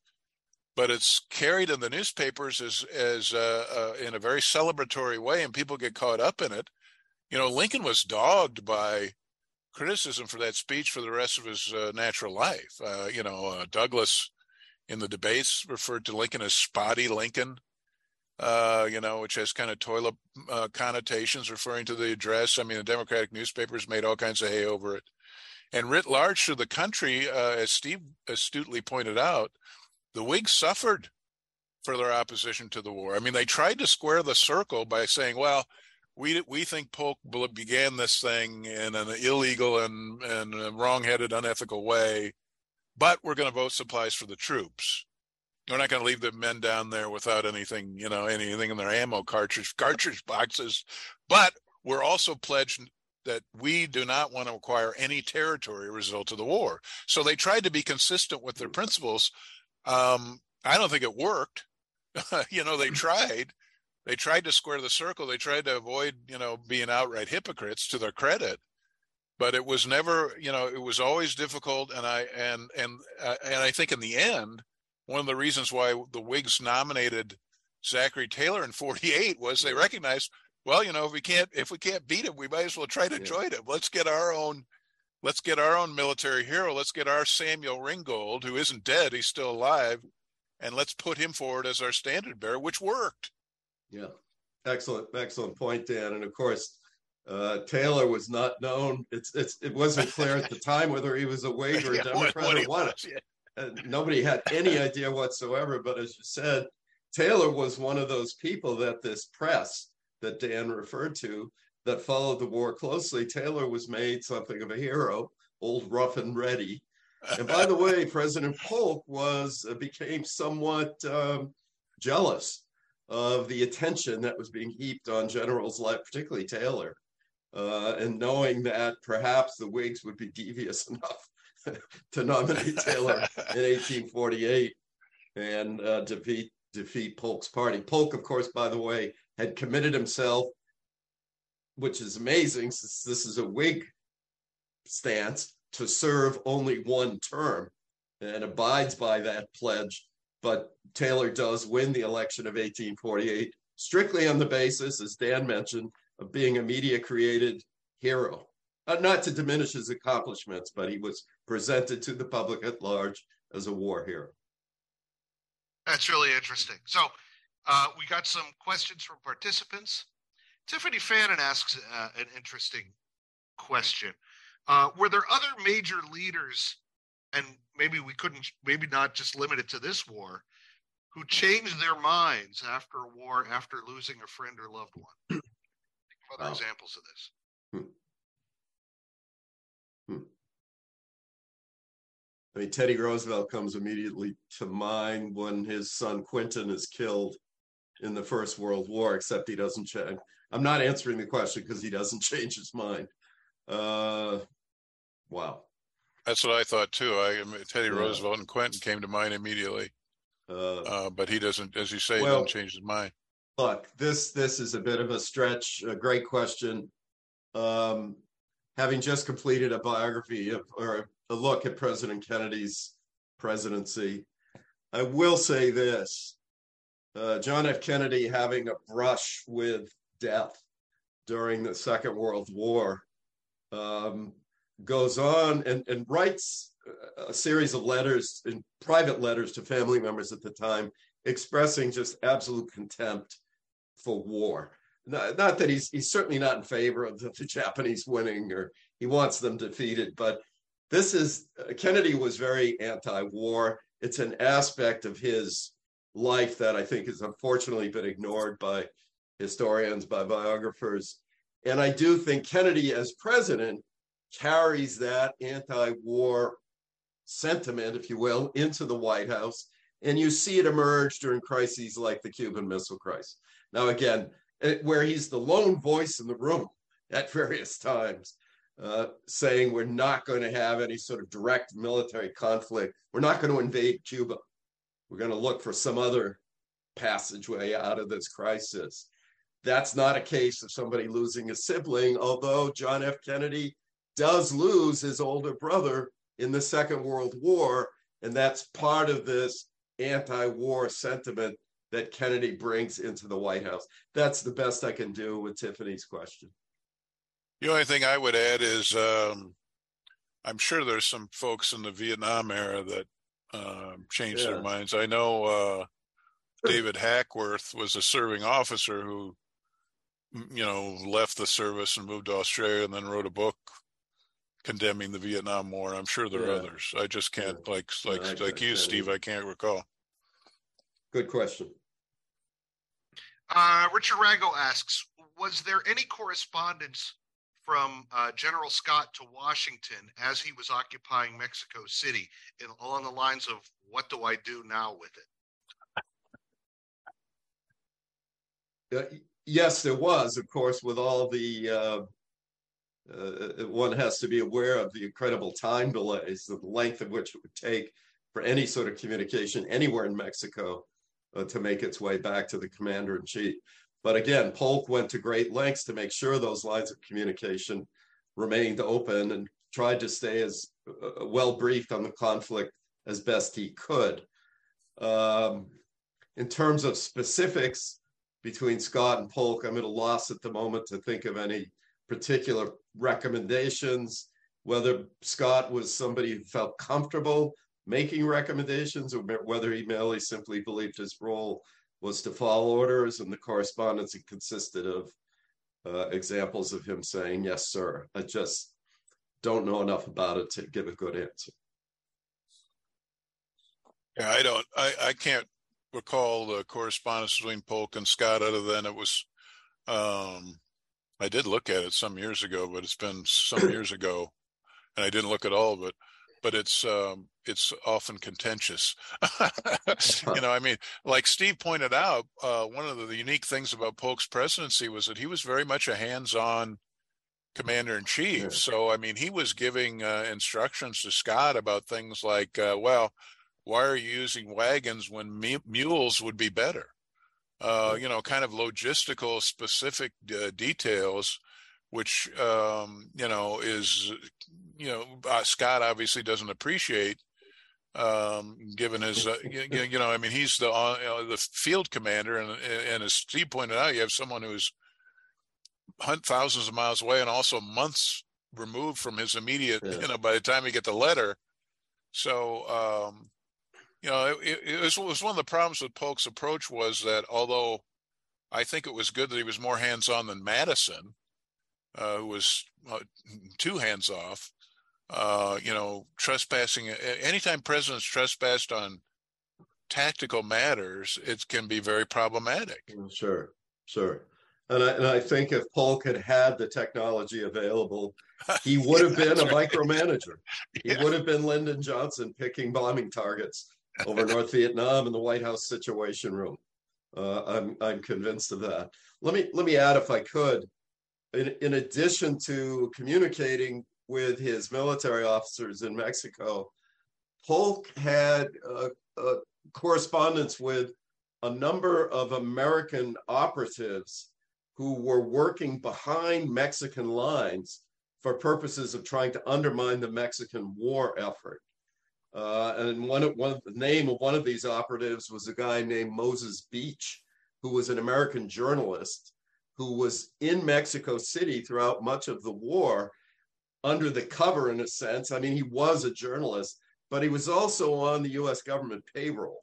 Speaker 4: but it's carried in the newspapers as as uh, uh, in a very celebratory way, and people get caught up in it. You know, Lincoln was dogged by criticism for that speech for the rest of his uh, natural life. Uh, you know, uh, Douglas in the debates referred to Lincoln as Spotty Lincoln. Uh, you know, which has kind of toilet uh, connotations, referring to the address. I mean, the Democratic newspapers made all kinds of hay over it, and writ large through the country, uh, as Steve astutely pointed out the Whigs suffered for their opposition to the war. I mean, they tried to square the circle by saying, well, we we think Polk began this thing in an illegal and and wrong-headed, unethical way, but we're going to vote supplies for the troops. We're not going to leave the men down there without anything, you know, anything in their ammo cartridge cartridge boxes. But we're also pledged that we do not want to acquire any territory as a result of the war. So they tried to be consistent with their principles, um, I don't think it worked. [laughs] you know, they [laughs] tried. They tried to square the circle. They tried to avoid, you know, being outright hypocrites to their credit. But it was never, you know, it was always difficult. And I and and uh, and I think in the end, one of the reasons why the Whigs nominated Zachary Taylor in '48 was they recognized, well, you know, if we can't if we can't beat him, we might as well try to yeah. join him. Let's get our own let's get our own military hero. Let's get our Samuel Ringgold, who isn't dead, he's still alive, and let's put him forward as our standard bearer, which worked.
Speaker 3: Yeah, excellent, excellent point, Dan. And of course, uh, Taylor was not known. It's it's it wasn't clear at the time whether he was a Whig or a [laughs] yeah, Democrat what, what or what. Was, yeah. Nobody had any [laughs] idea whatsoever. But as you said, Taylor was one of those people that this press that Dan referred to that followed the war closely, Taylor was made something of a hero, old rough and ready. And by the way, President Polk was uh, became somewhat um, jealous of the attention that was being heaped on generals like particularly Taylor, uh, and knowing that perhaps the Whigs would be devious [laughs] enough [laughs] to nominate Taylor in 1848 and uh, defeat defeat Polk's party. Polk, of course, by the way, had committed himself which is amazing since this is a Whig stance to serve only one term and abides by that pledge. But Taylor does win the election of 1848 strictly on the basis, as Dan mentioned, of being a media created hero. Uh, not to diminish his accomplishments, but he was presented to the public at large as a war hero.
Speaker 2: That's really interesting. So uh, we got some questions from participants. Tiffany Fannin asks uh, an interesting question. Uh, were there other major leaders, and maybe we couldn't, maybe not just limit it to this war, who changed their minds after a war, after losing a friend or loved one? Think of other examples of this.
Speaker 3: I mean, Teddy Roosevelt comes immediately to mind when his son Quentin is killed in the First World War, except he doesn't check. I'm not answering the question because he doesn't [laughs] change his mind. Uh, wow.
Speaker 4: That's what I thought too. I Teddy yeah. Roosevelt and Quentin came to mind immediately, uh, uh, but he doesn't, as you say, well, doesn't change his mind.
Speaker 3: Look, this this is a bit of a stretch. A great question. Um, having just completed a biography of, or a look at President Kennedy's presidency, I will say this: uh, John F. Kennedy having a brush with death during the Second World War, um, goes on and, and writes a series of letters and private letters to family members at the time expressing just absolute contempt for war. Not, not that he's he's certainly not in favor of the, the, Japanese winning or he wants them defeated, but this is Kennedy was very anti-war. It's an aspect of his life that I think has unfortunately been ignored by historians, by biographers. And I do think Kennedy, as president, carries that anti war sentiment, if you will, into the White House. And you see it emerge during crises like the Cuban Missile Crisis. Now, again, eh, where he's the lone voice in the room at [laughs] various times, uh, saying we're not going to have any sort of direct military conflict. We're not going to invade Cuba. We're going to look for some other passageway out of this crisis. That's not a case of somebody losing a sibling, although John F. Kennedy does lose his older brother in the Second World War. And that's part of this anti war sentiment that Kennedy brings into the White House. That's the best I can do with Tiffany's question.
Speaker 4: The only thing I would add is um, I'm sure there's some folks in the Vietnam era that uh, changed yeah. their minds. I know uh, David Hackworth was a serving officer who, you know, left the service and moved to Australia and then wrote a book condemning the Vietnam War. I'm sure there are yeah. others. I just can't yeah. like like no, like you, Steve. I can't recall.
Speaker 3: Good question.
Speaker 2: Uh, Richard Rago asks, was there any correspondence from uh, General Scott to Washington as he was occupying Mexico City in, along the lines of, what do I do now with
Speaker 3: it? Uh, yes, there was, of course, with all the, uh, uh, one has to be aware of the incredible time delays, the length of which it would take for any sort of communication anywhere in Mexico uh, to make its way back to the commander in chief. But again, Polk went to great lengths to make sure those lines of communication remained open and tried to stay as uh, well briefed on the conflict as best he could. Um, in terms of specifics between Scott and Polk, I'm at a loss at the moment to think of any particular recommendations. Whether Scott was somebody who felt comfortable making recommendations or whether he merely simply believed his role was to follow orders, and the correspondence consisted of uh, examples of him saying, Yes, sir. I just don't know enough about it to give a good answer.
Speaker 4: Yeah, I don't, I, I can't recall the correspondence between Polk and Scott other than it was, um, I did look at it some years ago, but it's been some [clears throat] years ago and I didn't look at all, but but it's um, it's often contentious. [laughs] you know, I mean, like Steve pointed out, uh, one of the unique things about Polk's presidency was that he was very much a hands-on commander in chief. Yeah. So, I mean, he was giving uh, instructions to Scott about things like, uh, well, why are you using wagons when mules would be better? Uh, you know, kind of logistical, specific uh, details which um, you know is you know uh, Scott obviously doesn't appreciate um, given his uh, you, you, know I mean he's the uh, the field commander and and as Steve pointed out you have someone who's hunt thousands of miles away and also months removed from his immediate yeah. you know by the time you get the letter so um, you know it, it, was, it was one of the problems with Polk's approach was that although I think it was good that he was more hands on than Madison uh, who was uh, too hands off. Uh, you know, trespassing. Anytime presidents trespassed on tactical matters, it can be very problematic.
Speaker 3: Sure, sure. And I, and I think if Polk had had the technology available, he [laughs] would have been a right. micromanager. He would have been Lyndon Johnson picking bombing targets over [laughs] North Vietnam in the White House Situation Room. Uh, I'm I'm convinced of that. Let me let me add, if I could, in, in addition to communicating with his military officers in Mexico, Polk had a, a correspondence with a number of American operatives who were working behind Mexican lines for purposes of trying to undermine the Mexican war effort. Uh, and one one of the name of one of these operatives was a guy named Moses Beach, who was an American journalist who was in Mexico City throughout much of the war under the cover, in a sense. I mean, he was a journalist, but he was also on the US government payroll.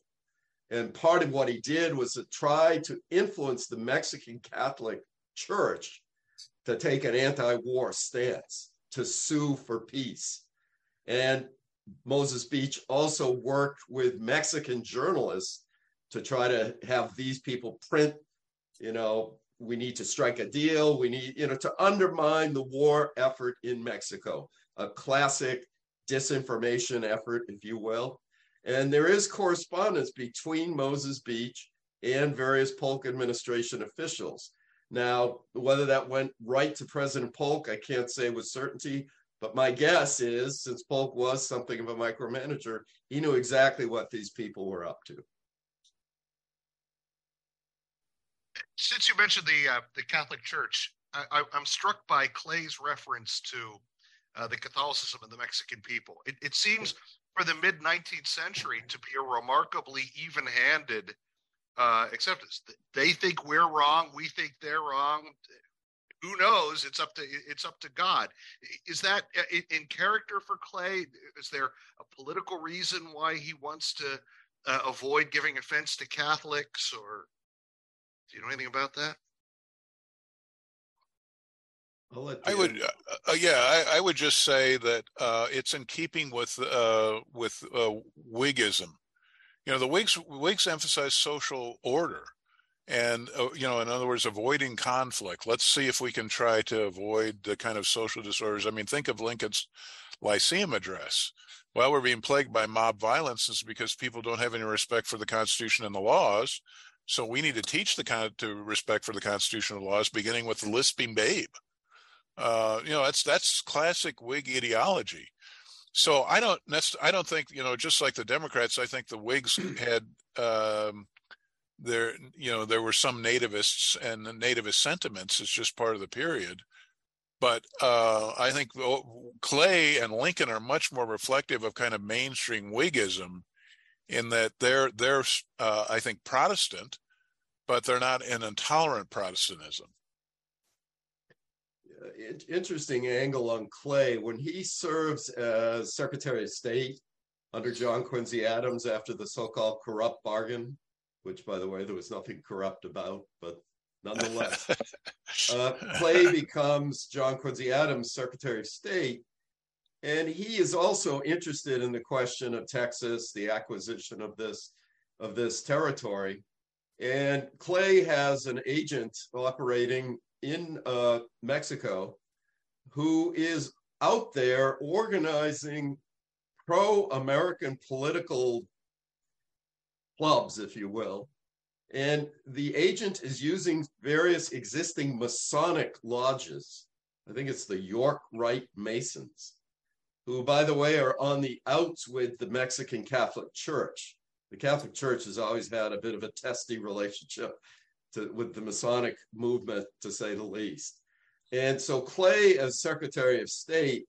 Speaker 3: And part of what he did was to try to influence the Mexican Catholic Church to take an anti war stance, to sue for peace. And Moses Beach also worked with Mexican journalists to try to have these people print, you know, we need to strike a deal. We need, you know, to undermine the war effort in Mexico, a classic disinformation effort, if you will. And there is correspondence between Moses Beach and various Polk administration officials. Now, whether that went right to President Polk, I can't say with certainty, but my guess is since Polk was something of a micromanager, he knew exactly what these people were up to.
Speaker 2: Since you mentioned the uh, the Catholic Church, I, am struck by Clay's reference to uh, the Catholicism of the Mexican people. It, it seems for the mid 19th century to be a remarkably even-handed uh, acceptance. They think we're wrong, we think they're wrong. Who knows? It's up to it's up to God. Is that uh, in, in character for Clay? Is there a political reason why he wants to uh, avoid giving offense to Catholics, or do you know anything about that?
Speaker 4: I would, uh, uh, yeah, I, I, would just say that uh, it's in keeping with uh, with uh, Whiggism. You know, the Whigs Whigs emphasize social order, and uh, you know, in other words, avoiding conflict. Let's see if we can try to avoid the kind of social disorders. I mean, think of Lincoln's Lyceum address. Well, we're being plagued by mob violence is because people don't have any respect for the Constitution and the laws. So we need to teach the kind of, to respect for the constitutional laws, beginning with the lisping babe. Uh, you know, that's that's classic Whig ideology. So I don't I don't think you know just like the Democrats, I think the Whigs had um, there you know there were some nativists and nativist sentiments. It's just part of the period. But uh, I think Clay and Lincoln are much more reflective of kind of mainstream Whiggism in that they're they're uh, I think Protestant, but they're not an intolerant Protestantism.
Speaker 3: Interesting angle on Clay when he serves as Secretary of State under John Quincy Adams after the so-called corrupt bargain, which, by the way, there was nothing corrupt about, but nonetheless, [laughs] uh, Clay becomes John Quincy Adams Secretary of State and he is also interested in the question of Texas, the acquisition of this of this territory. And Clay has an agent operating in uh, Mexico who is out there organizing pro-American political clubs, if you will. And the agent is using various existing Masonic lodges. I think it's the York Rite Masons who, by the way, are on the outs with the Mexican Catholic Church. The Catholic Church has always had a bit of a testy relationship to, with the Masonic movement, to say the least. And so Clay, as Secretary of State,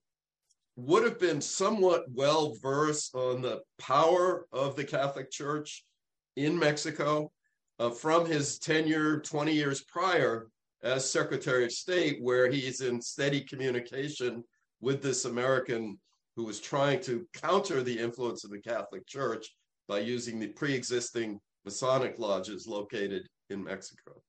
Speaker 3: would have been somewhat well versed on the power of the Catholic Church in Mexico uh, from his tenure 20 years prior as Secretary of State, where he's in steady communication with this American who was trying to counter the influence of the Catholic Church by using the pre existing Masonic lodges located in Mexico.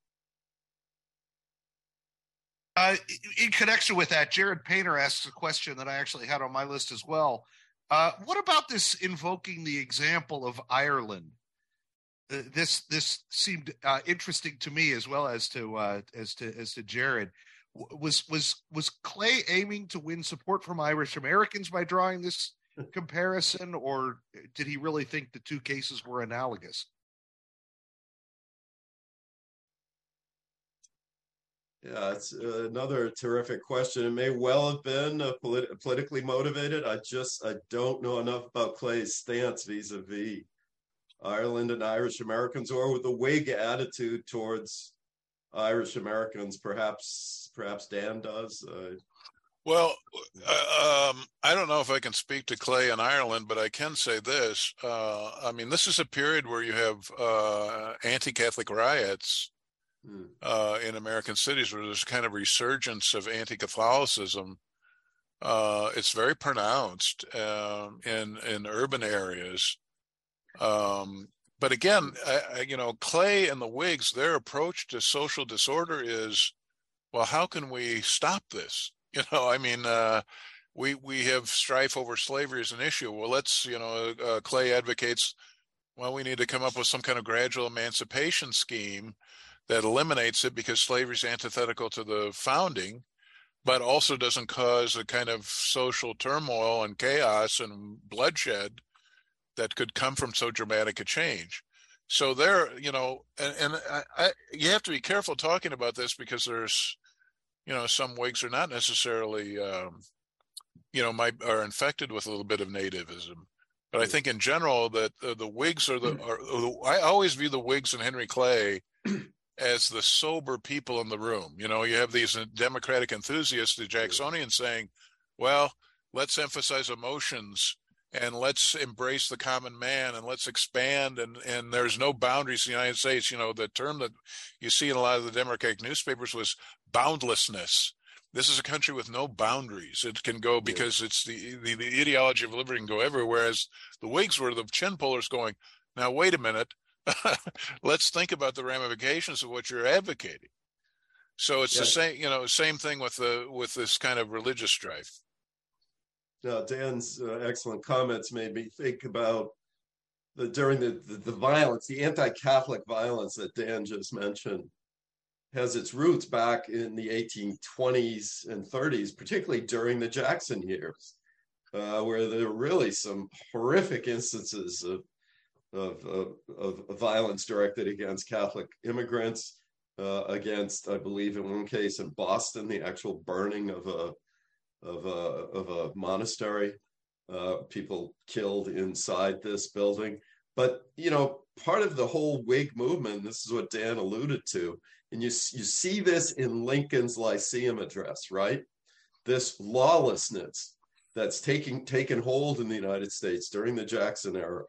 Speaker 2: Uh, in connection with that, Jared Painter asks a question that I actually had on my list as well. Uh, what about this invoking the example of Ireland? Uh, this this seemed uh, interesting to me as well as to uh, as to as to Jared was was was Clay aiming to win support from Irish Americans by drawing this comparison, or did he really think the two cases were analogous?
Speaker 3: Yeah, it's another terrific question. It may well have been uh, polit- politically motivated. I just I don't know enough about Clay's stance vis-a-vis Ireland and Irish Americans, or with the Whig attitude towards Irish Americans. Perhaps, perhaps Dan does. Uh,
Speaker 4: well, uh, um, I don't know if I can speak to Clay in Ireland, but I can say this. Uh, I mean, this is a period where you have uh, anti-Catholic riots hmm. uh, in American cities, where there's kind of resurgence of anti-Catholicism. Uh, it's very pronounced um, in in urban areas. Um, but again, I, you know, Clay and the Whigs, their approach to social disorder is, well, how can we stop this? [laughs] You know, I mean, uh, we we have strife over slavery as an issue. Well, let's, you know, uh, Clay advocates well, we need to come up with some kind of gradual emancipation scheme that eliminates it because slavery is antithetical to the founding, but also doesn't cause a kind of social turmoil and chaos and bloodshed that could come from so dramatic a change. So there, you know, and, and I, I, you have to be careful talking about this because there's, you know, some Whigs are not necessarily, um, you know, might are infected with a little bit of nativism. But I think in general that uh, the Whigs are the, are, I always view the Whigs and Henry Clay as the sober people in the room. You know, you have these Democratic enthusiasts, the Jacksonians, saying, "Well, let's emphasize emotions and let's embrace the common man and let's expand and and there's no boundaries in the United States. You know, the term that you see in a lot of the Democratic newspapers was boundlessness. This is a country with no boundaries. It can go because it's the, the, the ideology of liberty can go everywhere. Whereas the Whigs were the chin pullers going, now wait a minute, [laughs] let's think about the ramifications of what you're advocating. So it's the same, you know, same thing with the with this kind of religious strife.
Speaker 3: Now, Dan's uh, excellent comments made me think about the during the, the, the violence, the anti-Catholic violence that Dan just mentioned has its roots back in the 1820s and 30s, particularly during the Jackson years, uh, where there were really some horrific instances of, of, of, of violence directed against Catholic immigrants, uh, against, I believe, in one case in Boston, the actual burning of a of a of a monastery. Uh, people killed inside this building. But you know, part of the whole Whig movement, this is what Dan alluded to, and you you see this in Lincoln's Lyceum address, right? This lawlessness that's taking taken hold in the United States during the Jackson era,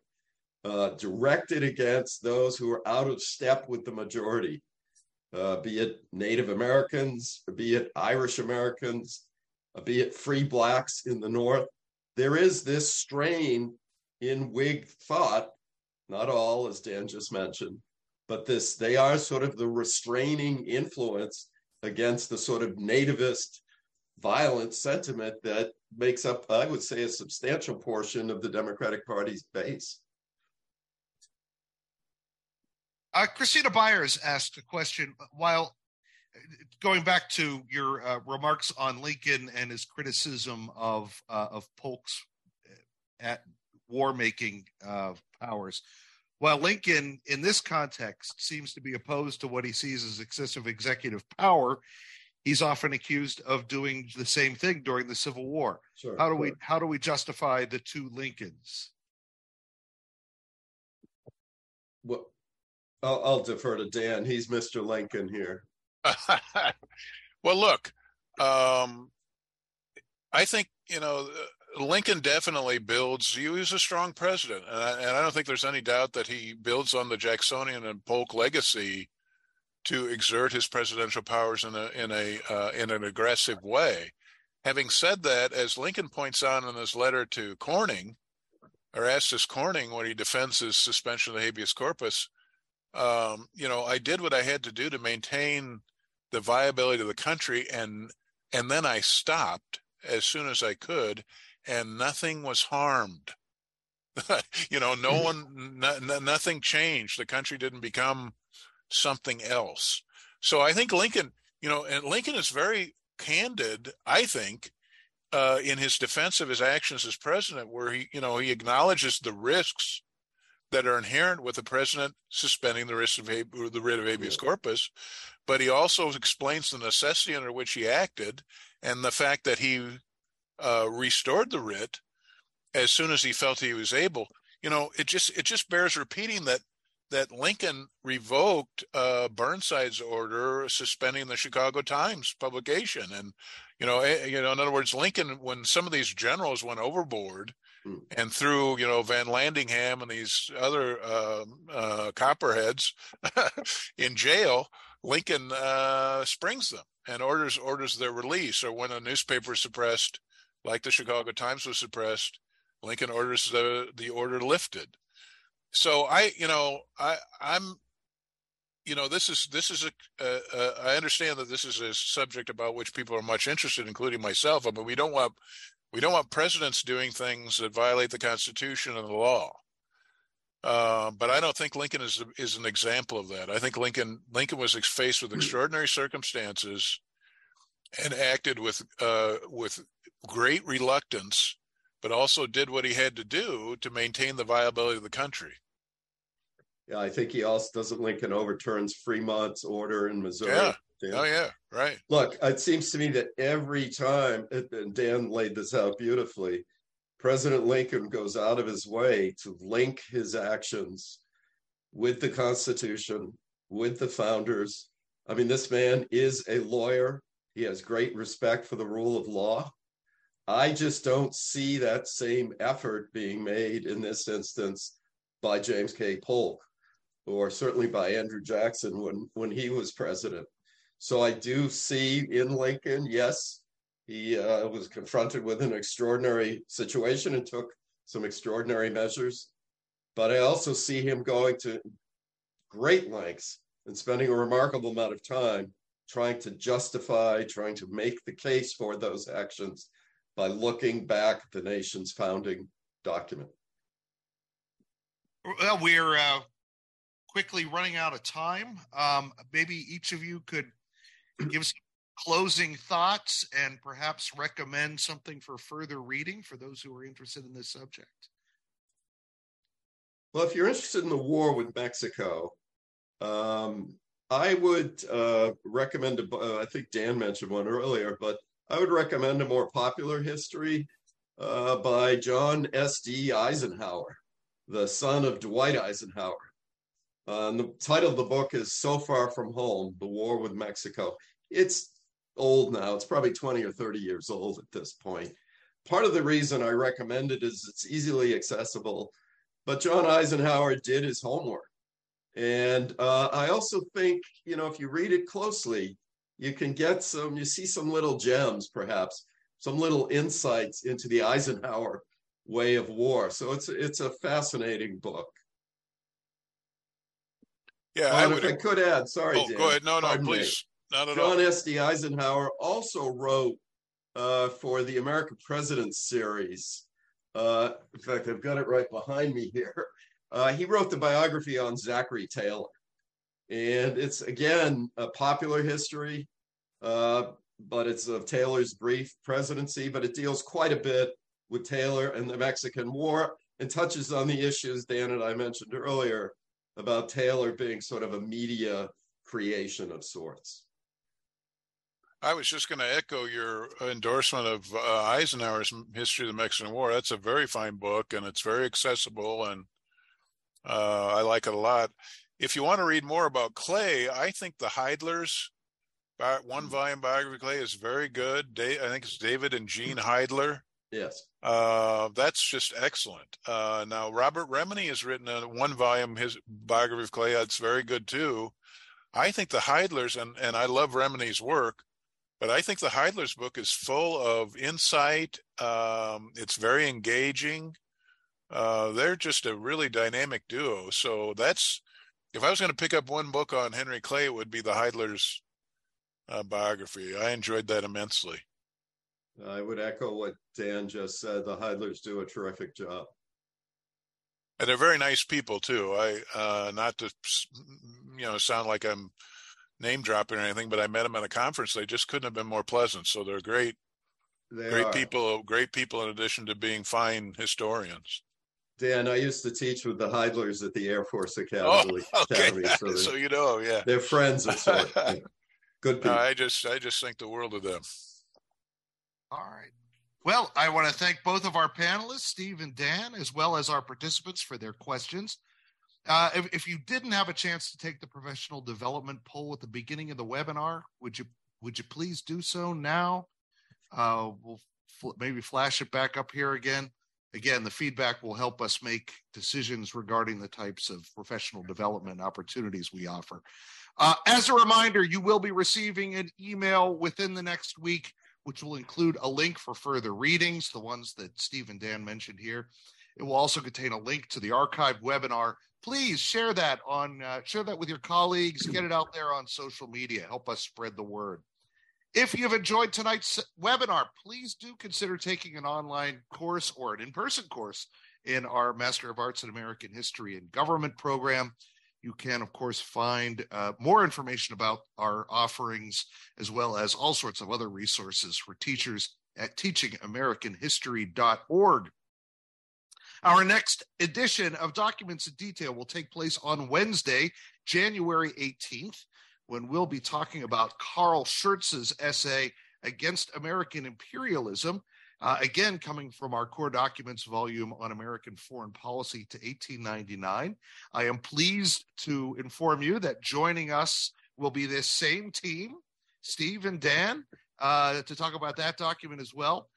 Speaker 3: uh, directed against those who are out of step with the majority, uh, be it Native Americans, be it Irish Americans, be it free blacks in the North. There is this strain in Whig thought, not all, as Dan just mentioned, but this they are sort of the restraining influence against the sort of nativist violent sentiment that makes up, I would say, a substantial portion of the Democratic Party's base.
Speaker 2: Uh, Christina Byers asked a question. While going back to your uh, remarks on Lincoln and his criticism of uh, of Polk's uh, at war making uh, powers, while Lincoln, in this context, seems to be opposed to what he sees as excessive executive power, he's often accused of doing the same thing during the Civil War. Sure, how do sure. we how do we justify the two Lincolns?
Speaker 3: Well, I'll, I'll defer to Dan. He's Mr. Lincoln here. [laughs]
Speaker 4: well, look, um, I think you know Lincoln definitely builds. He was a strong president, and I, and I, don't think there's any doubt that he builds on the Jacksonian and Polk legacy to exert his presidential powers in a in a uh, in an aggressive way. Having said that, as Lincoln points out in his letter to Corning, or Erastus Corning when he defends his suspension of the habeas corpus, um, you know, I did what I had to do to maintain the viability of the country and and then I stopped as soon as I could and nothing was harmed. [laughs] you know, no mm-hmm. one no, nothing changed. The country didn't become something else. So I think Lincoln, you know, and Lincoln is very candid, I think, uh, in his defense of his actions as president, where he, you know, he acknowledges the risks that are inherent with the president suspending the risk of the writ of habeas corpus, but he also explains the necessity under which he acted and the fact that he uh, restored the writ as soon as he felt he was able. You know, it just it just bears repeating that that Lincoln revoked uh, Burnside's order suspending the Chicago Times publication, and you know, eh, you know, in other words, Lincoln, when some of these generals went overboard Hmm. and through you know Vallandigham and these other uh, uh, copperheads [laughs] in jail, Lincoln uh, springs them and orders orders their release. Or when a newspaper is suppressed, like the Chicago Times was suppressed, Lincoln orders the the order lifted. So I, you know, I I'm you know this is this is a. I understand that this is a subject about which people are much interested including myself mean we don't want we don't want presidents doing things that violate the Constitution and the law. Uh, but I don't think Lincoln is is an example of that. I think Lincoln Lincoln was faced with extraordinary circumstances and acted with uh, with great reluctance, but also did what he had to do to maintain the viability of the country.
Speaker 3: Yeah, I think he also doesn't Lincoln overturns Fremont's order in Missouri.
Speaker 4: Yeah. Dan. Oh yeah, right.
Speaker 3: Look, it seems to me that every time, and Dan laid this out beautifully, President Lincoln goes out of his way to link his actions with the Constitution, with the founders. I mean, this man is a lawyer. He has great respect for the rule of law. I just don't see that same effort being made in this instance by James K. Polk, or certainly by Andrew Jackson when, when he was president. So I do see in Lincoln, yes, he uh, was confronted with an extraordinary situation and took some extraordinary measures. But I also see him going to great lengths and spending a remarkable amount of time trying to justify, trying to make the case for those actions by looking back at the nation's founding document.
Speaker 2: Well, we're uh, quickly running out of time. Um, maybe each of you could give us closing thoughts and perhaps recommend something for further reading for those who are interested in this subject?
Speaker 3: Well, if you're interested in the war with Mexico, um, I would uh, recommend, a, uh, I think Dan mentioned one earlier, but I would recommend a more popular history uh, by John S.D. Eisenhower, the son of Dwight Eisenhower. Uh, the title of the book is So Far From Home The War with Mexico. It's old now. It's probably 20 or 30 years old at this point. Part of the reason I recommend it is it's easily accessible, but John Eisenhower did his homework. And uh, I also think, you know, if you read it closely, you can get some, you see some little gems, perhaps, some little insights into the Eisenhower way of war. So it's it's a fascinating book.
Speaker 4: Yeah, I,
Speaker 3: would, I could add, sorry,
Speaker 4: oh,
Speaker 3: Dan,
Speaker 4: go ahead. No, no, please. Not at
Speaker 3: John S.D. Eisenhower also wrote uh, for the American Presidents series. Uh, in fact, I've got it right behind me here. Uh, he wrote the biography on Zachary Taylor. And it's, again, a popular history, uh, but it's of Taylor's brief presidency, but it deals quite a bit with Taylor and the Mexican War and touches on the issues Dan and I mentioned earlier about Taylor being sort of a media creation of sorts.
Speaker 4: I was just going to echo your endorsement of uh, Eisenhower's History of the Mexican War. That's a very fine book, and it's very accessible, and uh, I like it a lot. If you want to read more about Clay, I think the Heidlers, one volume biography of Clay, is very good. I think it's David and Jeanne Heidler.
Speaker 3: Yes.
Speaker 4: Uh, that's just excellent. Uh, now, Robert Remini has written a one volume his biography of Clay. That's very good too. I think the Heidlers, and, and I love Remini's work, but I think the Heidler's book is full of insight. Um, it's very engaging. Uh, they're just a really dynamic duo. So that's if I was going to pick up one book on Henry Clay, it would be the Heidler's uh, biography. I enjoyed that immensely.
Speaker 3: I would echo what Dan just said. The Heidlers do a terrific job.
Speaker 4: And they're very nice people too. I uh, not to you know sound like I'm name dropping or anything, but I met them at a conference. They just couldn't have been more pleasant. So they're great, they great are. people, great people in addition to being fine historians.
Speaker 3: Dan, I used to teach with the Heidlers at the Air Force [laughs] oh, Academy.
Speaker 4: Oh, okay. Academy, so, so, you know, yeah,
Speaker 3: they're friends of sort. [laughs] Good people.
Speaker 4: No, I just, I just think the world of them.
Speaker 2: All right. Well, I want to thank both of our panelists, Steve and Dan, as well as our participants for their questions. Uh, if, if, you didn't have a chance to take the professional development poll at the beginning of the webinar, would you would you please do so now? Uh, we'll fl- maybe flash it back up here again. Again, the feedback will help us make decisions regarding the types of professional development opportunities we offer. Uh, as a reminder, you will be receiving an email within the next week, which will include a link for further readings, the ones that Steve and Dan mentioned here. It will also contain a link to the archived webinar please share that on uh, share that with your colleagues get it out there on social media help us spread the word if you've enjoyed tonight's webinar please do consider taking an online course or an in-person course in our Master of Arts in American History and Government program. You can, of course, find uh, more information about our offerings as well as all sorts of other resources for teachers at teachingamericanhistory.org. Our next edition of Documents in Detail will take place on Wednesday, January 18th, when we'll be talking about Carl Schurz's essay Against American Imperialism uh, again, coming from our core documents volume on American foreign policy to 1899, I am pleased to inform you that joining us will be this same team, Steve and Dan, uh, to talk about that document as well.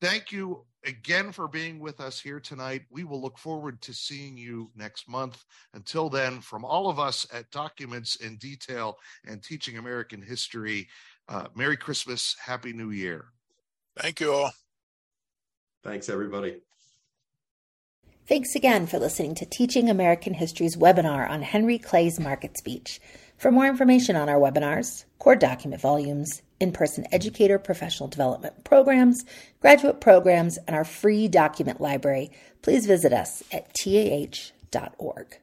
Speaker 2: Thank you again for being with us here tonight. We will look forward to seeing you next month. Until then, from all of us at Documents in Detail and Teaching American History, uh, Merry Christmas, Happy New Year.
Speaker 4: Thank you all.
Speaker 3: Thanks, everybody.
Speaker 1: Thanks again for listening to Teaching American History's webinar on Henry Clay's Market Speech. For more information on our webinars, core document volumes, in person educator professional development programs, graduate programs, and our free document library, please visit us at tah.org.